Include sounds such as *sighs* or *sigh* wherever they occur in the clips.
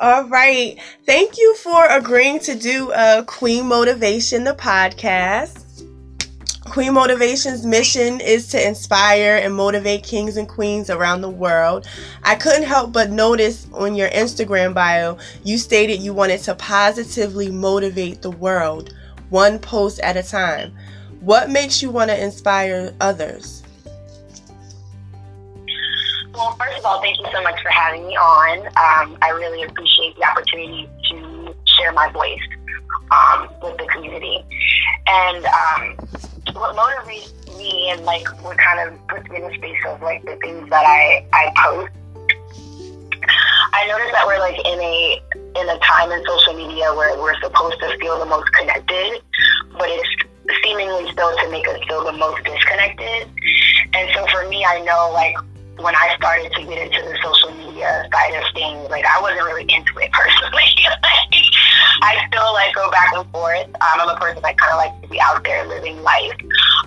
All right. Thank you for agreeing to do a Queen Motivation, the podcast. Queen Motivation's mission is to inspire and motivate kings and queens around the world. I couldn't help but notice on your Instagram bio, you stated you wanted to positively motivate the world, one post at a time. What makes you want to inspire others? Well, first of all, thank you so much for having me on. Um, I really appreciate the opportunity to share my voice um, with the community. And um, what motivates me and like what kind of puts me in the space of like the things that I, I post. I notice that we're like in a in a time in social media where we're supposed to feel the most connected, but it's seemingly still to make us feel the most disconnected. And so for me, I know like when I started to get into the social media side of things, like I wasn't really into it *laughs* personally. like, I still like go back and forth. Um, I'm a person that kind of likes to be out there living life,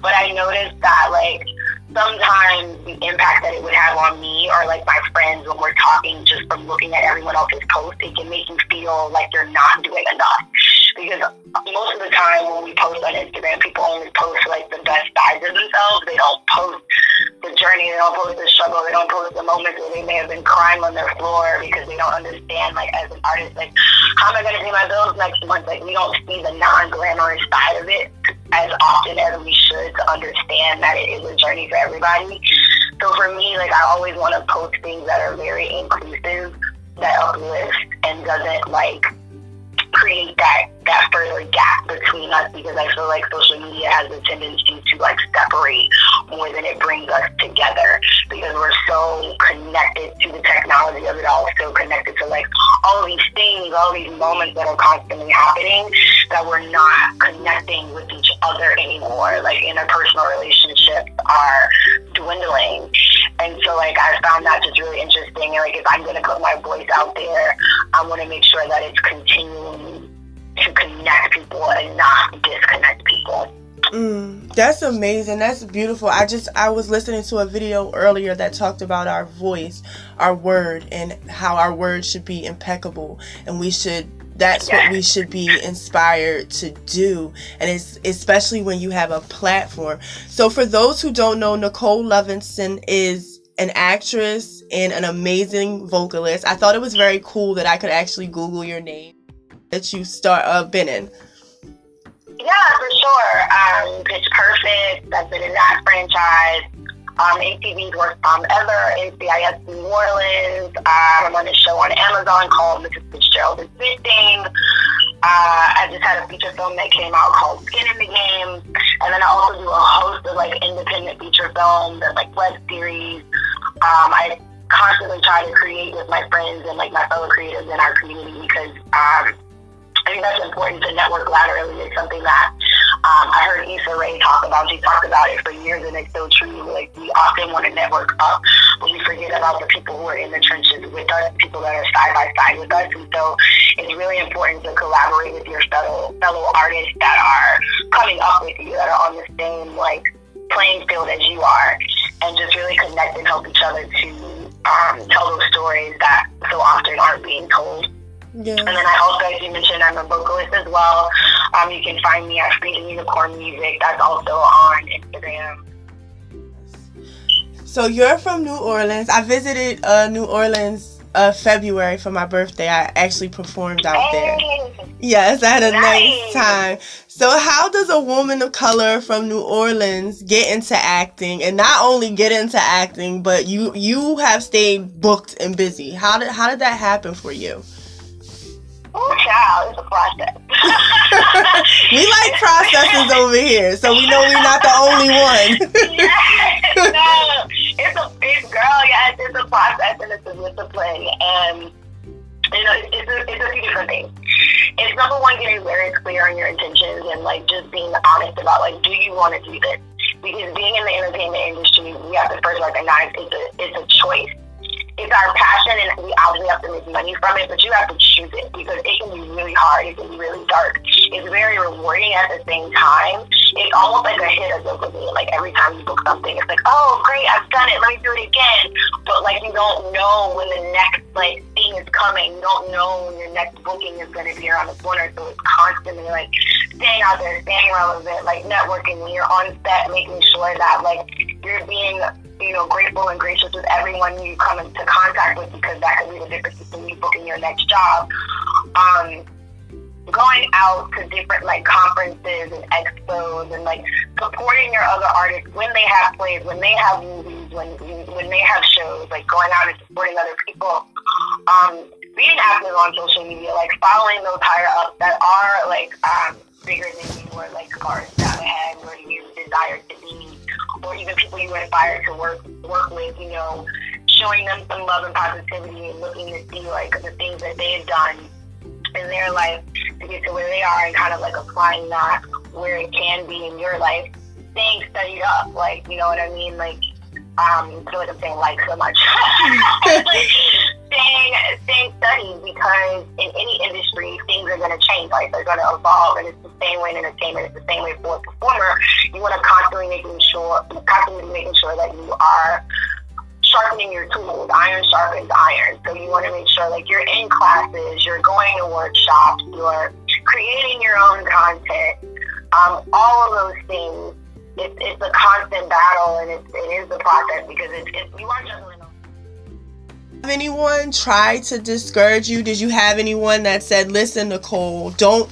but I noticed that like sometimes the impact that it would have on me or like my friends when we're talking just from looking at everyone else's post, it can make you feel like you're not doing enough. Because most of the time when we post on Instagram, people only post like the best sides of themselves. They don't post the journey, they don't post the struggle, they don't post the moments where they may have been crying on their floor because they don't understand like as an artist, like how am I gonna pay my bills next month? Like we don't see the non glamorous side of it as often as we should to understand that it is a journey for everybody. So for me, like I always want to post things that are very inclusive, that uplift, and doesn't like create that that further gap between us because I feel like social media has a tendency to like separate more than it brings us together because we're so connected to the technology of it all, so connected to like all these things, all these moments that are constantly happening that we're not connecting with each other anymore. Like interpersonal relationships are dwindling. And so like I found that just really interesting. And like if I'm gonna put my voice out there, I wanna make sure that it's continuing to connect people and not disconnect people. Mm, that's amazing. That's beautiful. I just I was listening to a video earlier that talked about our voice, our word, and how our word should be impeccable, and we should. That's what we should be inspired to do, and it's especially when you have a platform. So, for those who don't know, Nicole Lovince is an actress and an amazing vocalist. I thought it was very cool that I could actually Google your name that you start uh, been in. Yeah, for sure. Um, Pitch Perfect. I've been in that franchise. Um, ATV's work um, ever, NCIS New Orleans. Um, I'm on a show on Amazon called Mrs. Fitzgerald is Missing. Uh, I just had a feature film that came out called Skin in the Game. And then I also do a host of like independent feature films and like web series. Um, I constantly try to create with my friends and like my fellow creatives in our community because um, I think that's important to network laterally. It's something that um, I heard Issa Rae talk about. She talked about it for years, and it's so true. Like we often want to network up, but we forget about the people who are in the trenches with us, people that are side by side with us. And so it's really important to collaborate with your fellow fellow artists that are coming up with you, that are on the same like playing field as you are, and just really connect and help each other to um, tell those stories that so often aren't being told. Yeah. And then I also, as you mentioned, I'm a vocalist as well. Um, you can find me at Freedom Unicorn Music. That's also on Instagram. So you're from New Orleans. I visited uh, New Orleans uh, February for my birthday. I actually performed out there. Yes, I had a nice. nice time. So, how does a woman of color from New Orleans get into acting, and not only get into acting, but you you have stayed booked and busy? How did how did that happen for you? Oh, child, it's a process. *laughs* we like processes over here, so we know we're not the only one. *laughs* process and it's a discipline, and you know, it's, it's, a, it's a few different things. It's number one, getting very clear on your intentions and like just being honest about like, do you want to do this? Because being in the entertainment industry, we have to first recognize it's a it's a choice it's our passion and we obviously have to make money from it, but you have to choose it because it can be really hard. It can be really dark. It's very rewarding at the same time. It's almost like a hit of dopamine. Like every time you book something, it's like, oh, great, I've done it. Let me do it again. But like you don't know when the next like thing is coming. Don't know when your next booking is going to be around the corner. So it's constantly like staying out there, staying relevant, like networking when you're on set, making sure that like you're being you know, grateful and gracious with everyone you come into contact with because that could be the difference between you booking your next job. Um, going out to different like conferences and expos and like supporting your other artists when they have plays, when they have movies, when when they have shows, like going out and supporting other people. Um, being active on social media, like following those higher ups that are like um, bigger than you or like are ahead where you desire to be or even people you aspire to work work with, you know, showing them some love and positivity and looking to see like the things that they've done in their life to get to where they are and kind of like applying that where it can be in your life. Staying studied up, like you know what I mean, like um, like I'm saying like so much. *laughs* staying, staying studied because in any industry, things are going to change. Like they're going to evolve, and it's the same way in entertainment. It's the same way for a performer. You want to constantly making sure, constantly making sure that you are sharpening your tools. Iron sharpens iron. So you want to make sure like you're in classes, you're going to workshops, you're creating your own content. Um, all of those things it's, it's a constant battle and it's, it is the process because it's, it's you are juggling. Have anyone tried to discourage you? Did you have anyone that said, "Listen, Nicole, don't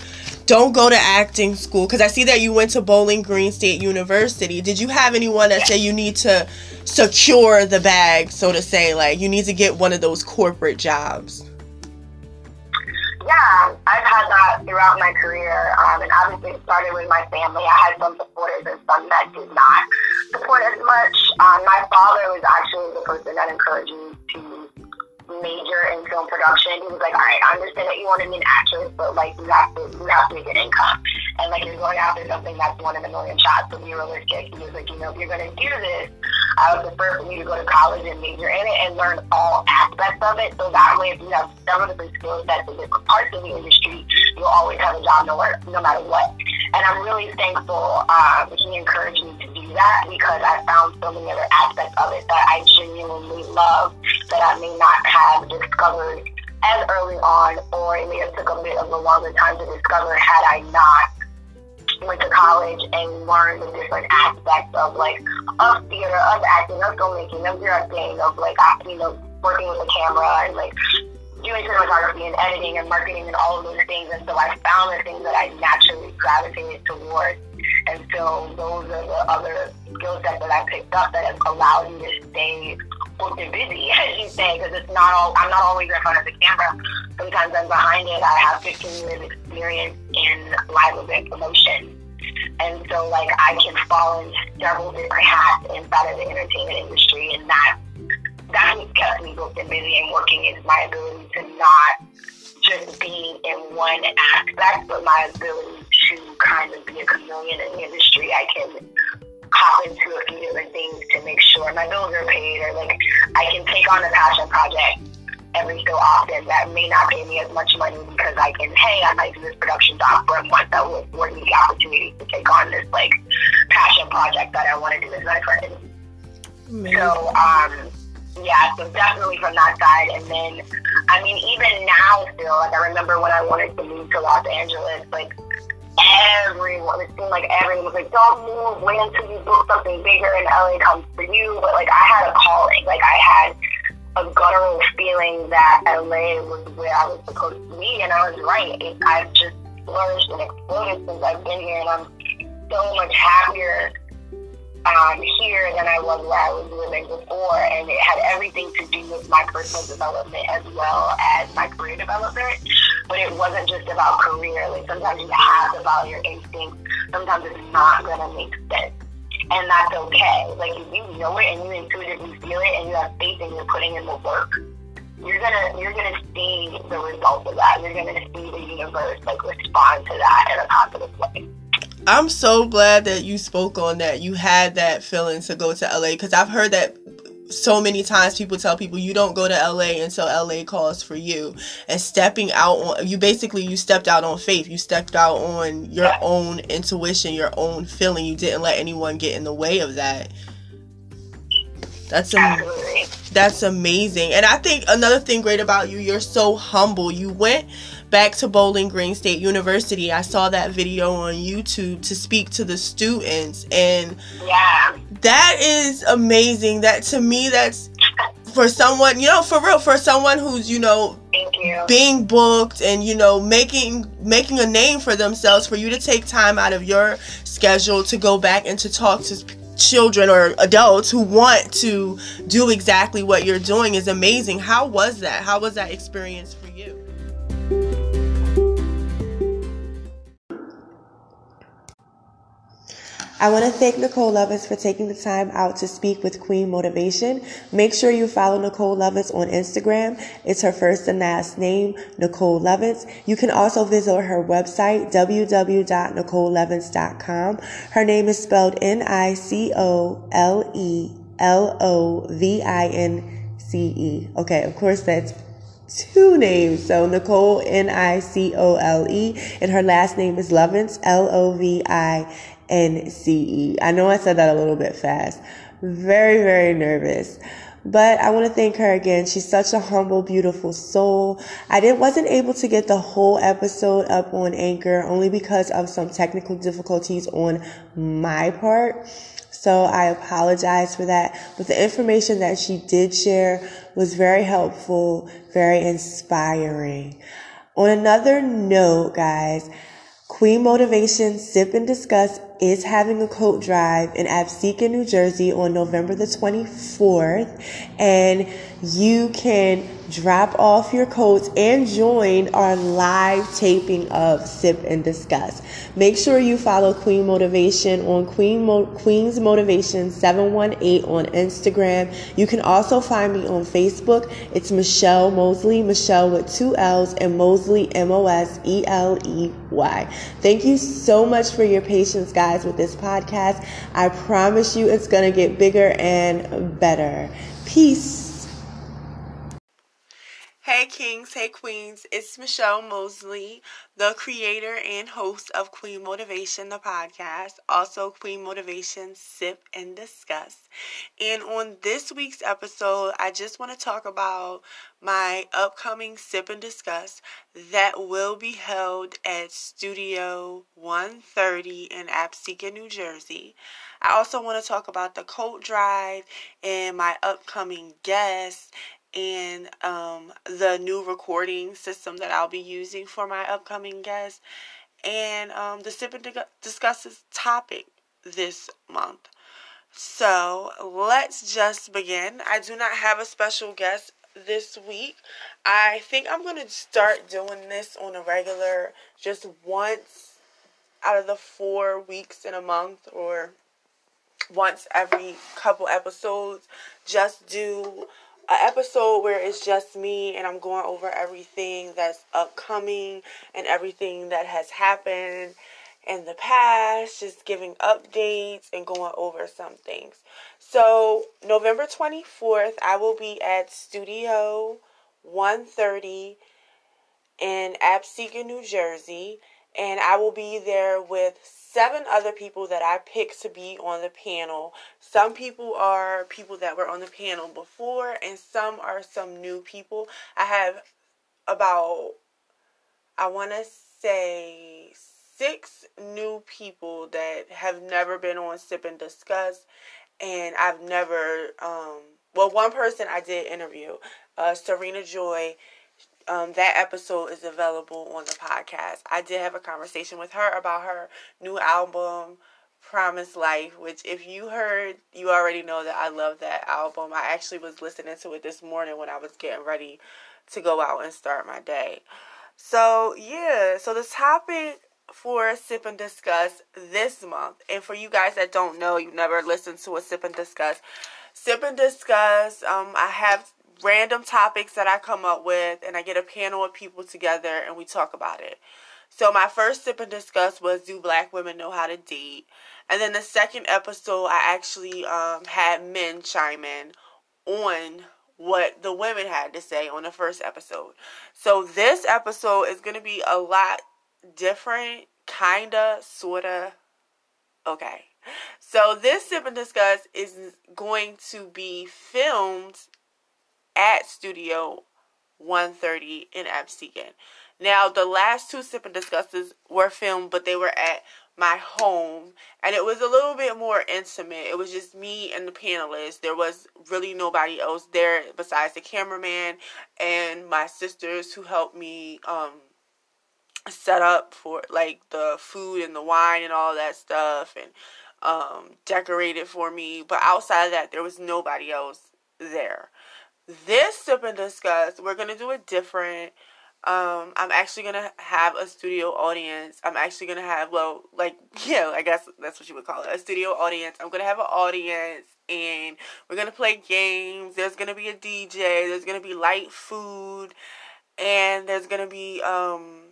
don't go to acting school"? Because I see that you went to Bowling Green State University. Did you have anyone that said you need to secure the bag, so to say, like you need to get one of those corporate jobs? Yeah, I've had that throughout my career, um, and obviously it started with my family. I had some supporters and some that did not support as much. Um, my father was actually the person that encouraged me major in film production. He was like, "All right, I understand that you want to be an actress, but like you have to, you have to make an income, and like you're going after something that's one in a million shots. So be realistic." He was like, "You know, if you're going to do this." I would prefer for you to go to college and major in it and learn all aspects of it. So that way, if you have several different skill sets in different parts of the industry, you'll always have a job no, no matter what. And I'm really thankful um, he encouraged me to that because I found so many other aspects of it that I genuinely love that I may not have discovered as early on, or it may have took a bit of a longer time to discover had I not went to college and learned the different aspects of like of theater, of acting, of filmmaking, of directing, of like you know working with the camera and like doing cinematography and editing and marketing and all of those things. And so I found the things that I naturally gravitated towards. And so those are the other skill sets that I picked up that have allowed me to stay booked busy, *laughs* as you say, because it's not all, I'm not always in front of the camera. Sometimes I'm behind it. I have 15 years experience in live event promotion. And so, like, I can fall in several different hats inside of the entertainment industry, and that that's what kept me booked busy and working is my ability to not just be in one aspect, but my ability to kind of be a chameleon in the industry. I can hop into a few different things to make sure my bills are paid, or like I can take on a passion project every so often that may not pay me as much money because I can, hey, I might do this production job for a month that will afford me the opportunity to take on this like passion project that I want to do with my friends. So, um, yeah, so definitely from that side. And then, I mean, even now still, like I remember when I wanted to move to Los Angeles, like everyone, it seemed like everyone was like, don't move, wait until you book something bigger and LA comes for you. But like I had a calling, like I had a guttural feeling that LA was where I was supposed to be, and I was right. I've just flourished and exploded since I've been here, and I'm so much happier um, here than I was where I was living before, and it had everything to do with my personal development as well as my career development. But it wasn't just about career. Like sometimes you have to follow your instincts. Sometimes it's not gonna make sense, and that's okay. Like if you know it and you intuitively feel it, and you have faith and you're putting in the work, you're gonna you're gonna see the results of that. You're gonna see the universe like respond to that in a positive way. I'm so glad that you spoke on that. You had that feeling to go to LA because I've heard that so many times people tell people you don't go to LA until LA calls for you. And stepping out on you basically you stepped out on faith. You stepped out on your own intuition, your own feeling. You didn't let anyone get in the way of that. That's am- that's amazing. And I think another thing great about you, you're so humble. You went back to Bowling Green State University. I saw that video on YouTube to speak to the students and yeah. That is amazing. That to me that's for someone, you know, for real, for someone who's, you know, you. being booked and you know making making a name for themselves for you to take time out of your schedule to go back and to talk to children or adults who want to do exactly what you're doing is amazing. How was that? How was that experience I want to thank Nicole Lovince for taking the time out to speak with Queen Motivation. Make sure you follow Nicole Lovince on Instagram. It's her first and last name, Nicole Lovince. You can also visit her website, www.nicolelovince.com. Her name is spelled N-I-C-O-L-E-L-O-V-I-N-C-E. Okay, of course that's two names. So Nicole N I C O L E, and her last name is Lovince L O V I N C E. I know I said that a little bit fast. Very, very nervous. But I want to thank her again. She's such a humble, beautiful soul. I didn't wasn't able to get the whole episode up on Anchor only because of some technical difficulties on my part. So I apologize for that. But the information that she did share was very helpful, very inspiring. On another note, guys, Queen Motivation Sip and Discuss is having a coat drive in Absecon, New Jersey on November the 24th. And you can drop off your coats and join our live taping of Sip and Discuss. Make sure you follow Queen Motivation on Queen Mo- Queen's Motivation 718 on Instagram. You can also find me on Facebook. It's Michelle Mosley, Michelle with two L's and Mosley M O S E L E Y. Thank you so much for your patience, guys, with this podcast. I promise you it's going to get bigger and better. Peace. Hey kings, hey queens, it's Michelle Mosley, the creator and host of Queen Motivation, the podcast, also Queen Motivation Sip and Discuss. And on this week's episode, I just want to talk about my upcoming Sip and Discuss that will be held at Studio 130 in Absecon, New Jersey. I also want to talk about the coat drive and my upcoming guests and um, the new recording system that I'll be using for my upcoming guests, and um, the Sip and Discusses topic this month. So let's just begin. I do not have a special guest this week. I think I'm going to start doing this on a regular, just once out of the four weeks in a month or once every couple episodes. Just do an episode where it's just me and I'm going over everything that's upcoming and everything that has happened in the past, just giving updates and going over some things. So, November 24th, I will be at Studio 130 in Absecon, New Jersey, and I will be there with seven other people that I picked to be on the panel. Some people are people that were on the panel before, and some are some new people. I have about, I want to say, six new people that have never been on Sip and Discuss, and I've never, um, well, one person I did interview, uh, Serena Joy um, that episode is available on the podcast. I did have a conversation with her about her new album, Promise Life, which, if you heard, you already know that I love that album. I actually was listening to it this morning when I was getting ready to go out and start my day. So, yeah, so the topic for Sip and Discuss this month, and for you guys that don't know, you've never listened to a Sip and Discuss. Sip and Discuss, um, I have random topics that I come up with, and I get a panel of people together and we talk about it. So my first sip and discuss was do black women know how to date? And then the second episode I actually um, had men chime in on what the women had to say on the first episode. So this episode is going to be a lot different, kinda, sorta. Okay. So this sip and discuss is going to be filmed at Studio 130 in Absecon. Now the last two sip and discusses were filmed, but they were at my home and it was a little bit more intimate. It was just me and the panelists. There was really nobody else there besides the cameraman and my sisters who helped me um set up for like the food and the wine and all that stuff and um decorated for me. But outside of that there was nobody else there. This sip and discuss, we're gonna do it different um, I'm actually gonna have a studio audience. I'm actually gonna have well, like *laughs* yeah, I guess that's what you would call it, a studio audience. I'm gonna have an audience, and we're gonna play games. There's gonna be a DJ. There's gonna be light food, and there's gonna be um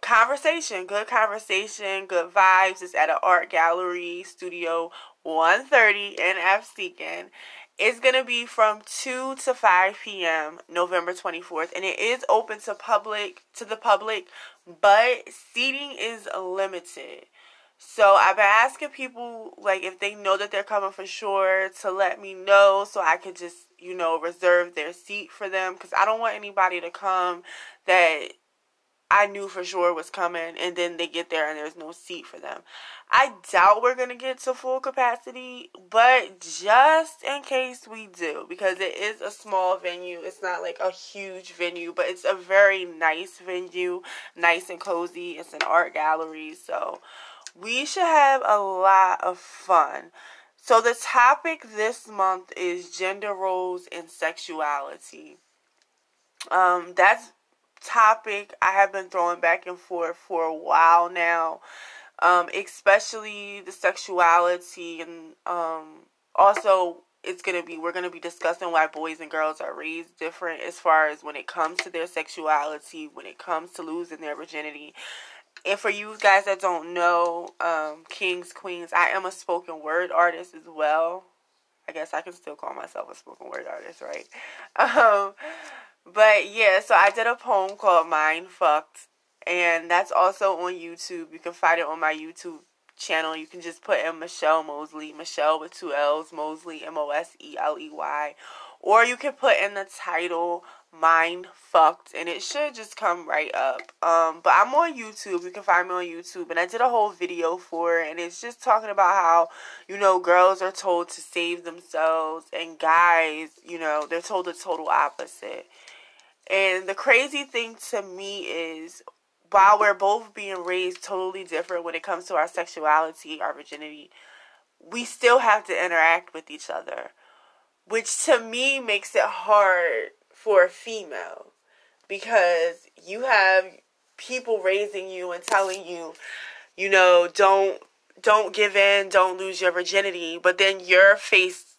conversation, good conversation, good vibes. It's at an art gallery, Studio 130 in F Absecon. It's going to be from 2 to 5 p.m. November 24th and it is open to public to the public, but seating is limited. So I've been asking people like if they know that they're coming for sure to let me know so I could just, you know, reserve their seat for them cuz I don't want anybody to come that I knew for sure was coming, and then they get there and there's no seat for them. I doubt we're gonna get to full capacity, but just in case we do, because it is a small venue, it's not like a huge venue, but it's a very nice venue, nice and cozy. It's an art gallery, so we should have a lot of fun. So, the topic this month is gender roles and sexuality. Um, that's topic I have been throwing back and forth for a while now, um, especially the sexuality and um, also it's gonna be we're gonna be discussing why boys and girls are raised different as far as when it comes to their sexuality, when it comes to losing their virginity. And for you guys that don't know, um, Kings, Queens, I am a spoken word artist as well. I guess I can still call myself a spoken word artist, right? *laughs* Um, but yeah, so I did a poem called Mind Fucked, and that's also on YouTube. You can find it on my YouTube channel. You can just put in Michelle Mosley, Michelle with two L's, Mosley, M O S E L E Y. Or you can put in the title Mind Fucked and it should just come right up. Um, but I'm on YouTube. You can find me on YouTube. And I did a whole video for it. And it's just talking about how, you know, girls are told to save themselves and guys, you know, they're told the total opposite. And the crazy thing to me is while we're both being raised totally different when it comes to our sexuality, our virginity, we still have to interact with each other, which to me makes it hard for a female because you have people raising you and telling you, you know, don't don't give in, don't lose your virginity, but then you're faced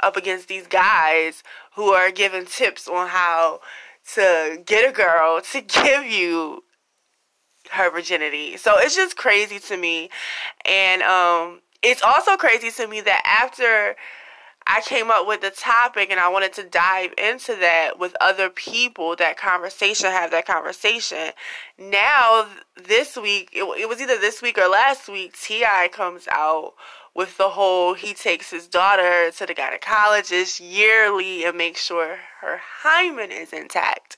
up against these guys who are giving tips on how to get a girl to *laughs* give you her virginity. So it's just crazy to me. And um it's also crazy to me that after I came up with the topic and I wanted to dive into that with other people, that conversation, have that conversation. Now, this week, it, it was either this week or last week, T.I. comes out with the whole he takes his daughter to the gynecologist yearly and makes sure her hymen is intact.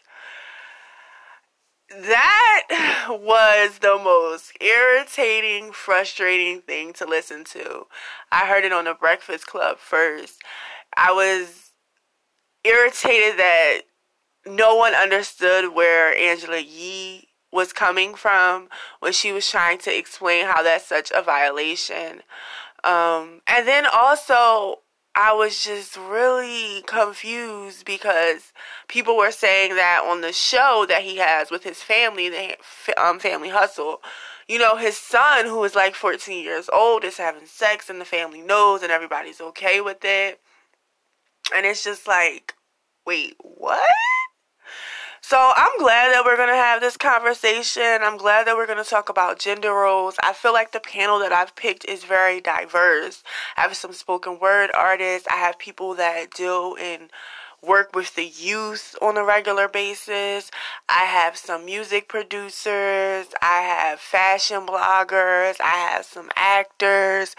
That *sighs* was the most irritating, frustrating thing to listen to. I heard it on the Breakfast Club first. I was irritated that no one understood where Angela Yee was coming from when she was trying to explain how that's such a violation. Um, and then also, I was just really confused because people were saying that on the show that he has with his family, the um, family hustle, you know, his son, who is like 14 years old, is having sex and the family knows and everybody's okay with it. And it's just like, wait, what? So I'm glad that we're going to have this conversation. I'm glad that we're going to talk about gender roles. I feel like the panel that I've picked is very diverse. I have some spoken word artists. I have people that deal in work with the youth on a regular basis. I have some music producers. I have fashion bloggers. I have some actors.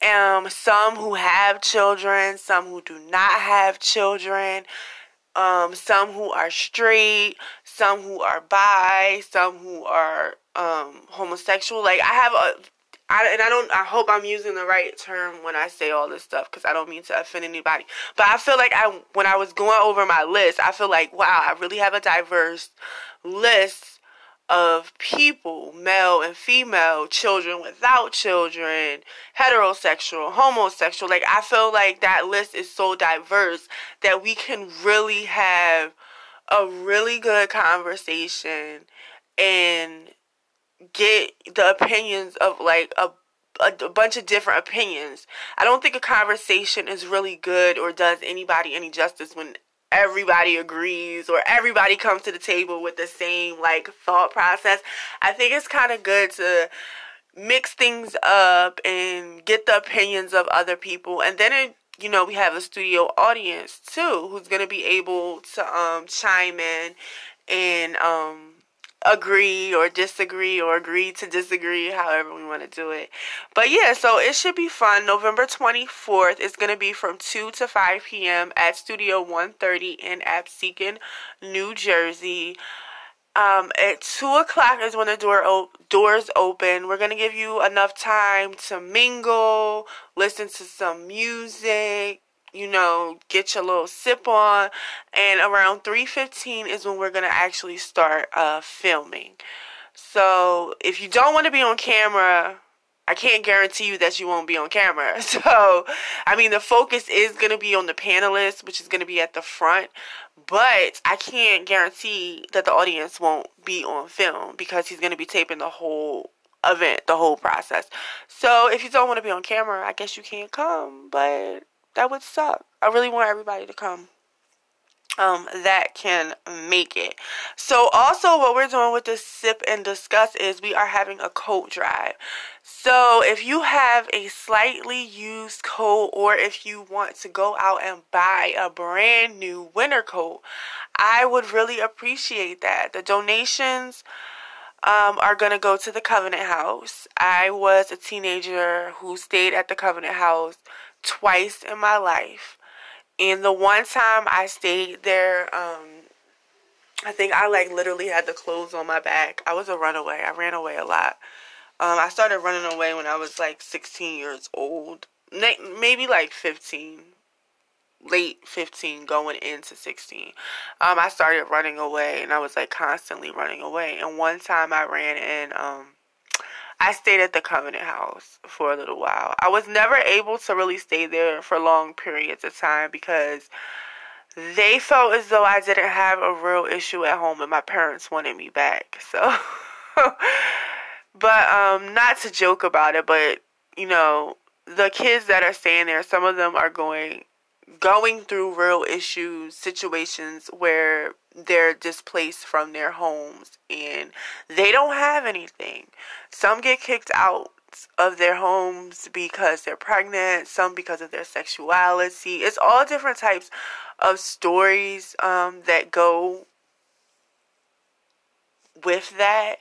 Um, some who have children, some who do not have children, um, some who are straight, some who are bi, some who are um, homosexual. Like I have a I, and I don't I hope I'm using the right term when I say all this stuff because I don't mean to offend anybody. But I feel like I when I was going over my list, I feel like wow, I really have a diverse list of people, male and female, children without children, heterosexual, homosexual. Like I feel like that list is so diverse that we can really have a really good conversation and get the opinions of like a, a, bunch of different opinions. I don't think a conversation is really good or does anybody any justice when everybody agrees or everybody comes to the table with the same like thought process. I think it's kind of good to mix things up and get the opinions of other people and then it you know we have a studio audience too who's going to be able to um chime in and um agree or disagree or agree to disagree, however we want to do it. But yeah, so it should be fun. November 24th is going to be from 2 to 5 p.m. at Studio 130 in Absecon, New Jersey. Um, at 2 o'clock is when the door doors open. We're going to give you enough time to mingle, listen to some music, you know, get your little sip on, and around 3:15 is when we're to actually start uh, filming. So, if you don't want to be on camera, I can't guarantee you that you won't be on camera. *laughs* So, I mean, the focus is going to be on the panelists, which is going to be at the front, but I can't guarantee that the audience won't be on film because he's going to be taping the whole event, the whole process. So, if you don't want to be on camera, I guess you can't come, but that would suck. I really want everybody to come. Um, that can make it. So, also, what we're doing with this sip and discuss is we are having a coat drive. So, if you have a slightly used coat, or if you want to go out and buy a brand new winter coat, I would really appreciate that. The donations um, are going to go to the Covenant House. I was a teenager who stayed at the Covenant House twice in my life. And the one time I stayed there, um, I think I like literally had the clothes on my back. I was a runaway. I ran away a lot. Um, I started running away when I was like 16 years old, maybe like 15, late 15, going into 16. Um, I started running away, and I was like constantly running away. And one time I ran in um, I stayed at the Covenant House for a little while. I was never able to really stay there for long periods of time because they felt as though I didn't have a real issue at home and my parents wanted me back. *laughs* So but um not to joke about it, but you know, the kids that are staying there, some of them are going going through real issues, situations where they're displaced from their homes and they don't have anything. Some get kicked out of their homes because they're pregnant, some because of their sexuality. It's all different types of stories um, that go with that.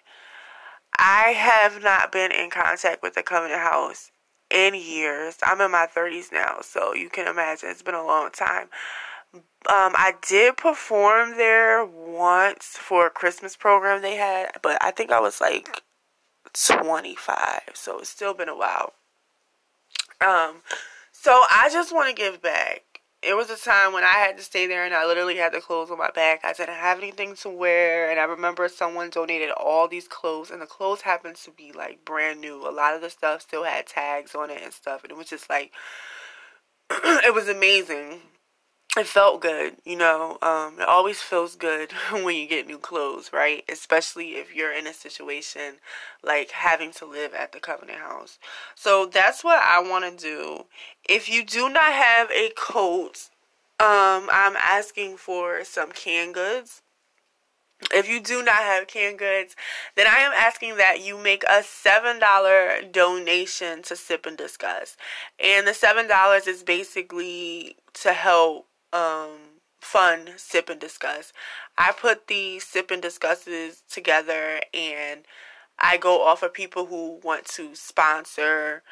I have not been in contact with the Covenant House in years. I'm in my 30s now, so you can imagine it's been a long time. Um, I did perform there once for a Christmas program they had, but I think I was like 25, so it's still been a while. Um, so I just want to give back. It was a time when I had to stay there and I literally had the clothes on my back. I didn't have anything to wear, and I remember someone donated all these clothes, and the clothes happened to be like brand new. A lot of the stuff still had tags on it and stuff, and it was just like *clears throat* it was amazing it felt good, you know. Um, it always feels good *laughs* when you get new clothes, right? Especially if you're in a situation like having to live at the Covenant House. So that's what I want to do. If you do not have a coat, um, I'm asking for some canned goods. If you do not have canned goods, then I am asking that you make a $7 donation to Sip and Discuss. And the $7 is basically to help um, fund Sip and Discuss. I put the Sip and Discusses together and I go off of people who want to sponsor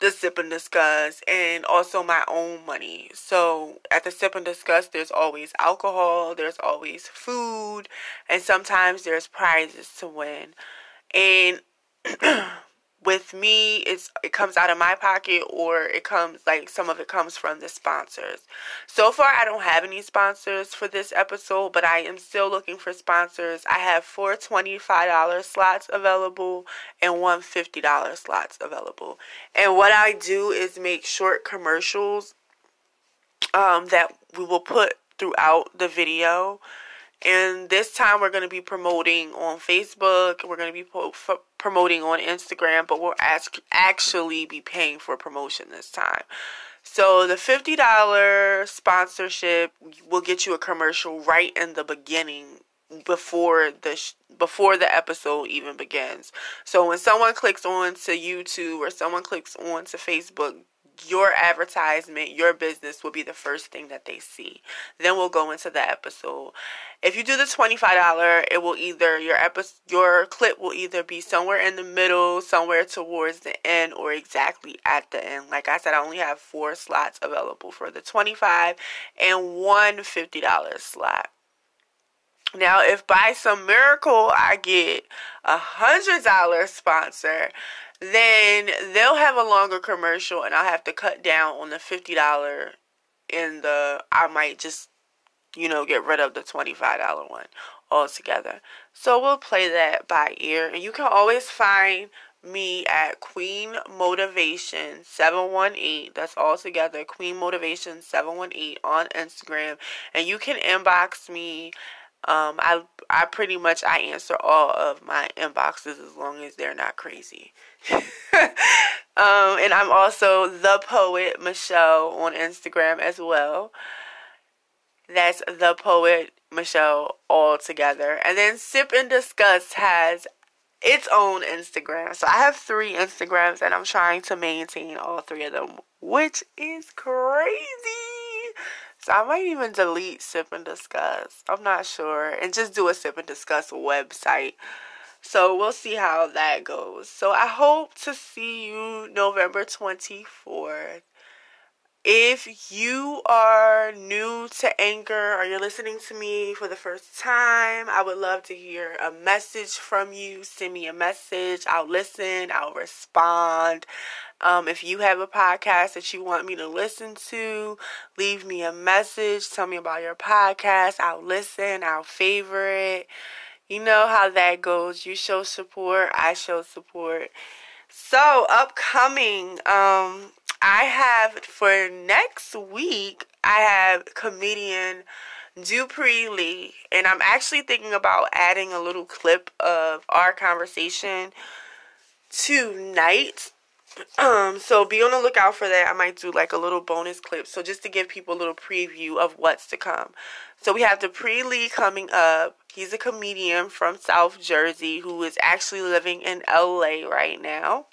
the Sip and Discuss and also my own money. So at the Sip and Discuss, there's always alcohol, there's always food, and sometimes there's prizes to win. And *clears throat* with me it's it comes out of my pocket or it comes like some of it comes from the sponsors. So far i don't have any sponsors for this episode but i am still looking for sponsors. I have four $25 slots available and one $50 slots available. And what i do is make short commercials um, that we will put throughout the video and this time we're going to be promoting on Facebook. We're going to be promoting on Instagram, but we'll ask, actually be paying for promotion this time. So the $50 sponsorship will get you a commercial right in the beginning before the before the episode even begins. So when someone clicks on to YouTube or someone clicks on to Facebook, your advertisement, your business will be the first thing that they see. Then we'll go into the episode. If you do the $25, it will either your episode your clip will either be somewhere in the middle, somewhere towards the end or exactly at the end. Like I said, I only have 4 slots available for the 25 and one $50 slot. Now, if by some miracle I get a hundred dollar sponsor, then they'll have a longer commercial and I'll have to cut down on the $50 in the I might just you know get rid of the $25 one altogether. So we'll play that by ear and you can always find me at Queen Motivation 718. That's all together. Queen Motivation 718 on Instagram. And you can inbox me um, I I pretty much I answer all of my inboxes as long as they're not crazy. *laughs* um, and I'm also the poet Michelle on Instagram as well. That's the poet Michelle all together. And then Sip and Discuss has its own Instagram. So I have three Instagrams and I'm trying to maintain all three of them, which is crazy. So I might even delete Sip and Discuss. I'm not sure. And just do a Sip and Discuss website. So we'll see how that goes. So I hope to see you November 24th. If you are new to Anchor or you're listening to me for the first time, I would love to hear a message from you. Send me a message. I'll listen, I'll respond. Um, if you have a podcast that you want me to listen to, leave me a message. Tell me about your podcast. I'll listen, I'll favorite. You know how that goes. You show support, I show support. So, upcoming, um, I have for next week, I have comedian Dupree Lee, and I'm actually thinking about adding a little clip of our conversation tonight. Um, so be on the lookout for that. I might do like a little bonus clip. So just to give people a little preview of what's to come. So we have Dupree Lee coming up. He's a comedian from South Jersey who is actually living in LA right now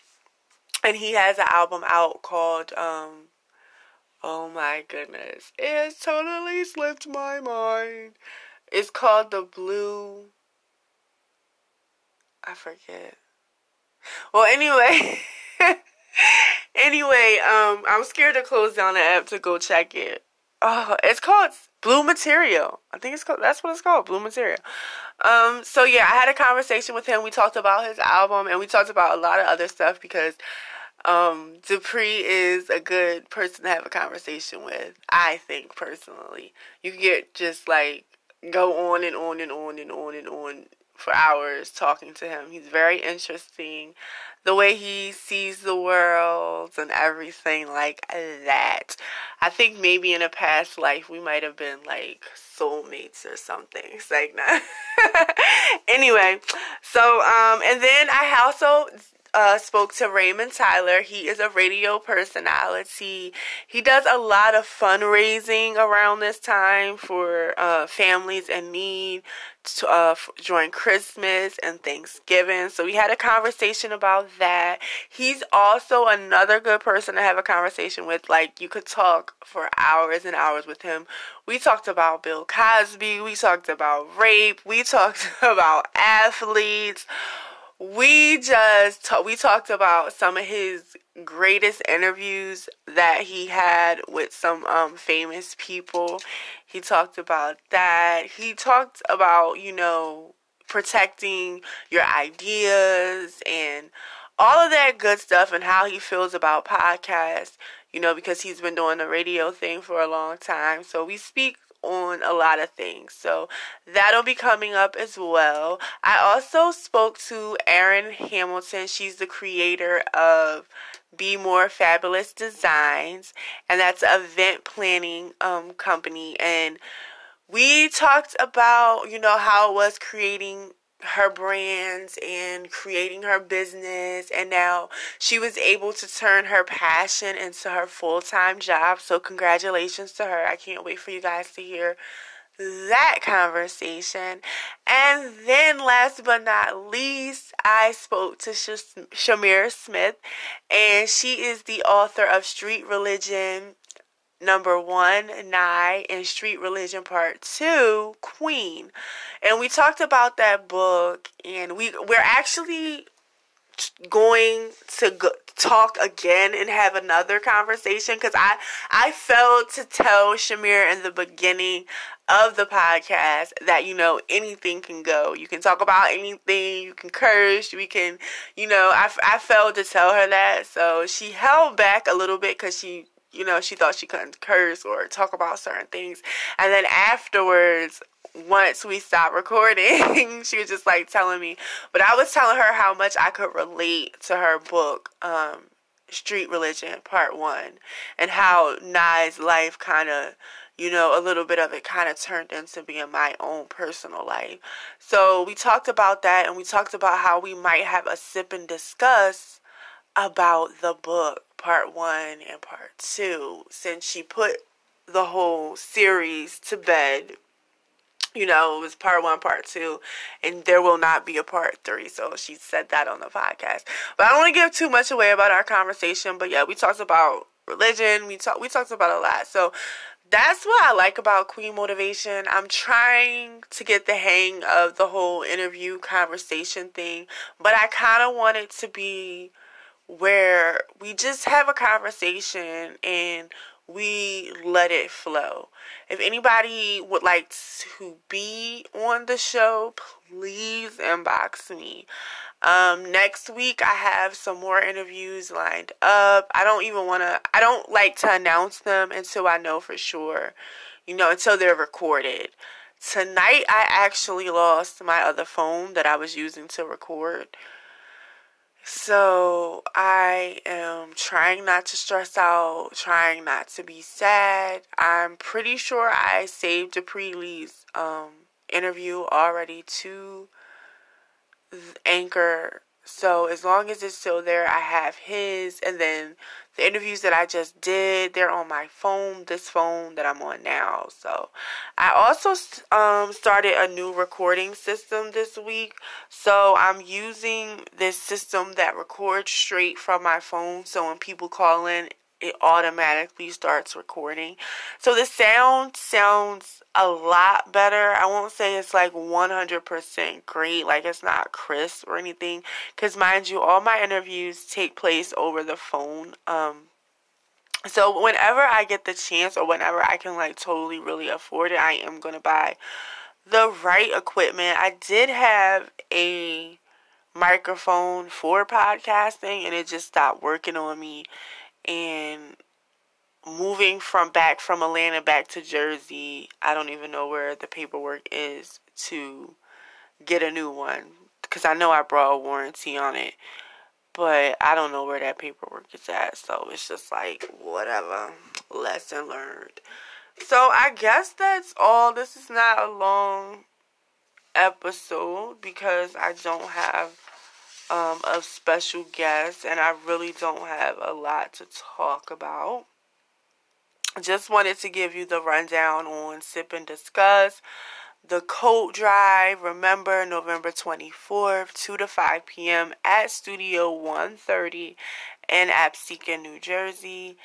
and he has an album out called um oh my goodness it has totally slipped my mind it's called the blue i forget well anyway *laughs* anyway um i'm scared to close down the app to go check it. Oh it's called blue material. I think it's called that's what it's called blue material. Um so yeah i had a conversation with him. We talked about his album and we talked about a lot of other stuff because um, Dupree is a good person to have a conversation with. I think personally, you can get just like go on and on and on and on and on for hours talking to him. He's very interesting. The way he sees the world and everything like that. I think maybe in a past life we might have been like soulmates or something. It's like *laughs* nah. anyway, so um and then I also uh, spoke to Raymond Tyler. He is a radio personality. He does a lot of fundraising around this time for uh, families in need to, uh, during Christmas and Thanksgiving. So we had a conversation about that. He's also another good person to have a conversation with. Like you could talk for hours and hours with him. We talked about Bill Cosby. We talked about rape. We talked *laughs* about athletes we just t- we talked about some of his greatest interviews that he had with some um, famous people. He talked about that. He talked about you know protecting your ideas and all of that good stuff and how he feels about podcasts. You know because he's been doing the radio thing for a long time. So we speak on a lot of things. So that'll be coming up as well. I also spoke to Erin Hamilton. She's the creator of Be More Fabulous Designs, and that's an event planning um, company. And we talked about, you know, how it was creating her brands and creating her business and now she was able to turn her passion into her full-time job. So congratulations to her. I can't wait for you guys to hear that conversation. And then last but not least i spoke to Sh- shamir smith and she is the author of street religion number one, Nye, and Street Religion Part Two, Queen. And we talked about that book, and we we're actually going to go, talk again and have another conversation because I I failed to tell Shamir in the beginning of the podcast that you know anything can go. You can talk about anything. You can curse. We can, you know. I I failed to tell her that, so she held back a little bit because she you know, she thought she couldn't curse or talk about certain things. And then afterwards, once we stopped recording, *laughs* she was just like telling me. But I was telling her how much I could relate to her book, um, Street Religion, Part One, and how Nye's life kind of, you know, a little bit of it kind of turned into being my own personal life. So we talked about that, and we talked about how we might have a sip and discuss about the book part one and part two since she put the whole series to bed. You know, it was part one, part two, and there will not be a part three. So she said that on the podcast. But I don't want to give too much away about our conversation. But yeah, we talked about religion. We talked we talked about a lot. So that's what I like about Queen Motivation. I'm trying to get the hang of the whole interview conversation thing, but I kind of want it to be where we just have a conversation and we let it flow. If anybody would like to be on the show, please inbox me. Um, next week I have some more interviews lined up. I don't even want to, I don't like to announce them until I know for sure, you know, until they're recorded. Tonight I actually lost my other phone that I was using to record. So I am trying not to stress out, trying not to be sad. I'm pretty sure I saved a pre-release um, interview already to Anchor so as long as it's still there, I have his, and then the interviews that I just did, they're on my phone, this phone that I'm on now. So I also um, started a new recording system this week. So I'm using this system that records straight from my phone. So when people call in, it automatically starts recording. So the sound sounds a lot better. I won't say it's like 100% great, like it's not crisp or anything. Because, mind you, all my interviews take place over the phone. Um, so, whenever I get the chance or whenever I can, like, totally really afford it, I am going to buy the right equipment. I did have a microphone for podcasting and it just stopped working on me and moving from back from Atlanta back to Jersey, I don't even know where the paperwork is to get a new one because I know I brought a warranty on it, but I don't know where that paperwork is at. So it's just like whatever. Lesson learned. So I guess that's all. This is not a long episode because I don't have um, of special guests, and I really don't have a lot to talk about. Just wanted to give you the rundown on Sip and Discuss. The coat drive, remember November 24th, 2 to 5 p.m. at Studio 130 in Absecon, New Jersey.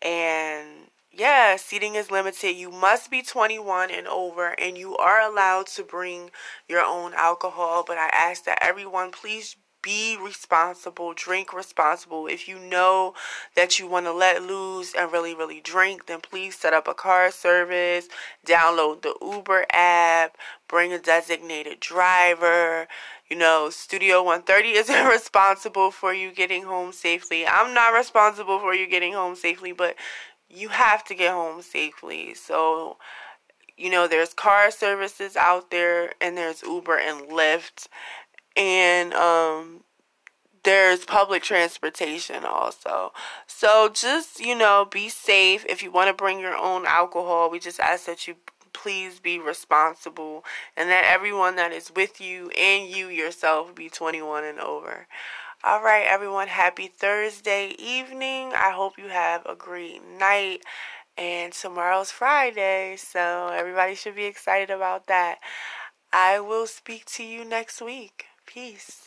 And yeah, seating is limited. You must be 21 and over, and you are allowed to bring your own alcohol. But I ask that everyone please be responsible, drink responsible. If you know that you want to let loose and really, really drink, then please set up a car service, download the Uber app, bring a designated driver. You know, Studio 130 isn't *laughs* responsible for you getting home safely. I'm not responsible for you getting home safely, but you have to get home safely. So, you know, there's car services out there and there's Uber and Lyft and um, there's public transportation also. So just, you know, be safe. If you want to bring your own alcohol, we just ask that you please be responsible and that everyone that is with you and you yourself be 21 and over. All right, everyone, happy Thursday evening. I hope you have a great night. And tomorrow's Friday, so everybody should be excited about that. I will speak to you next week. Peace.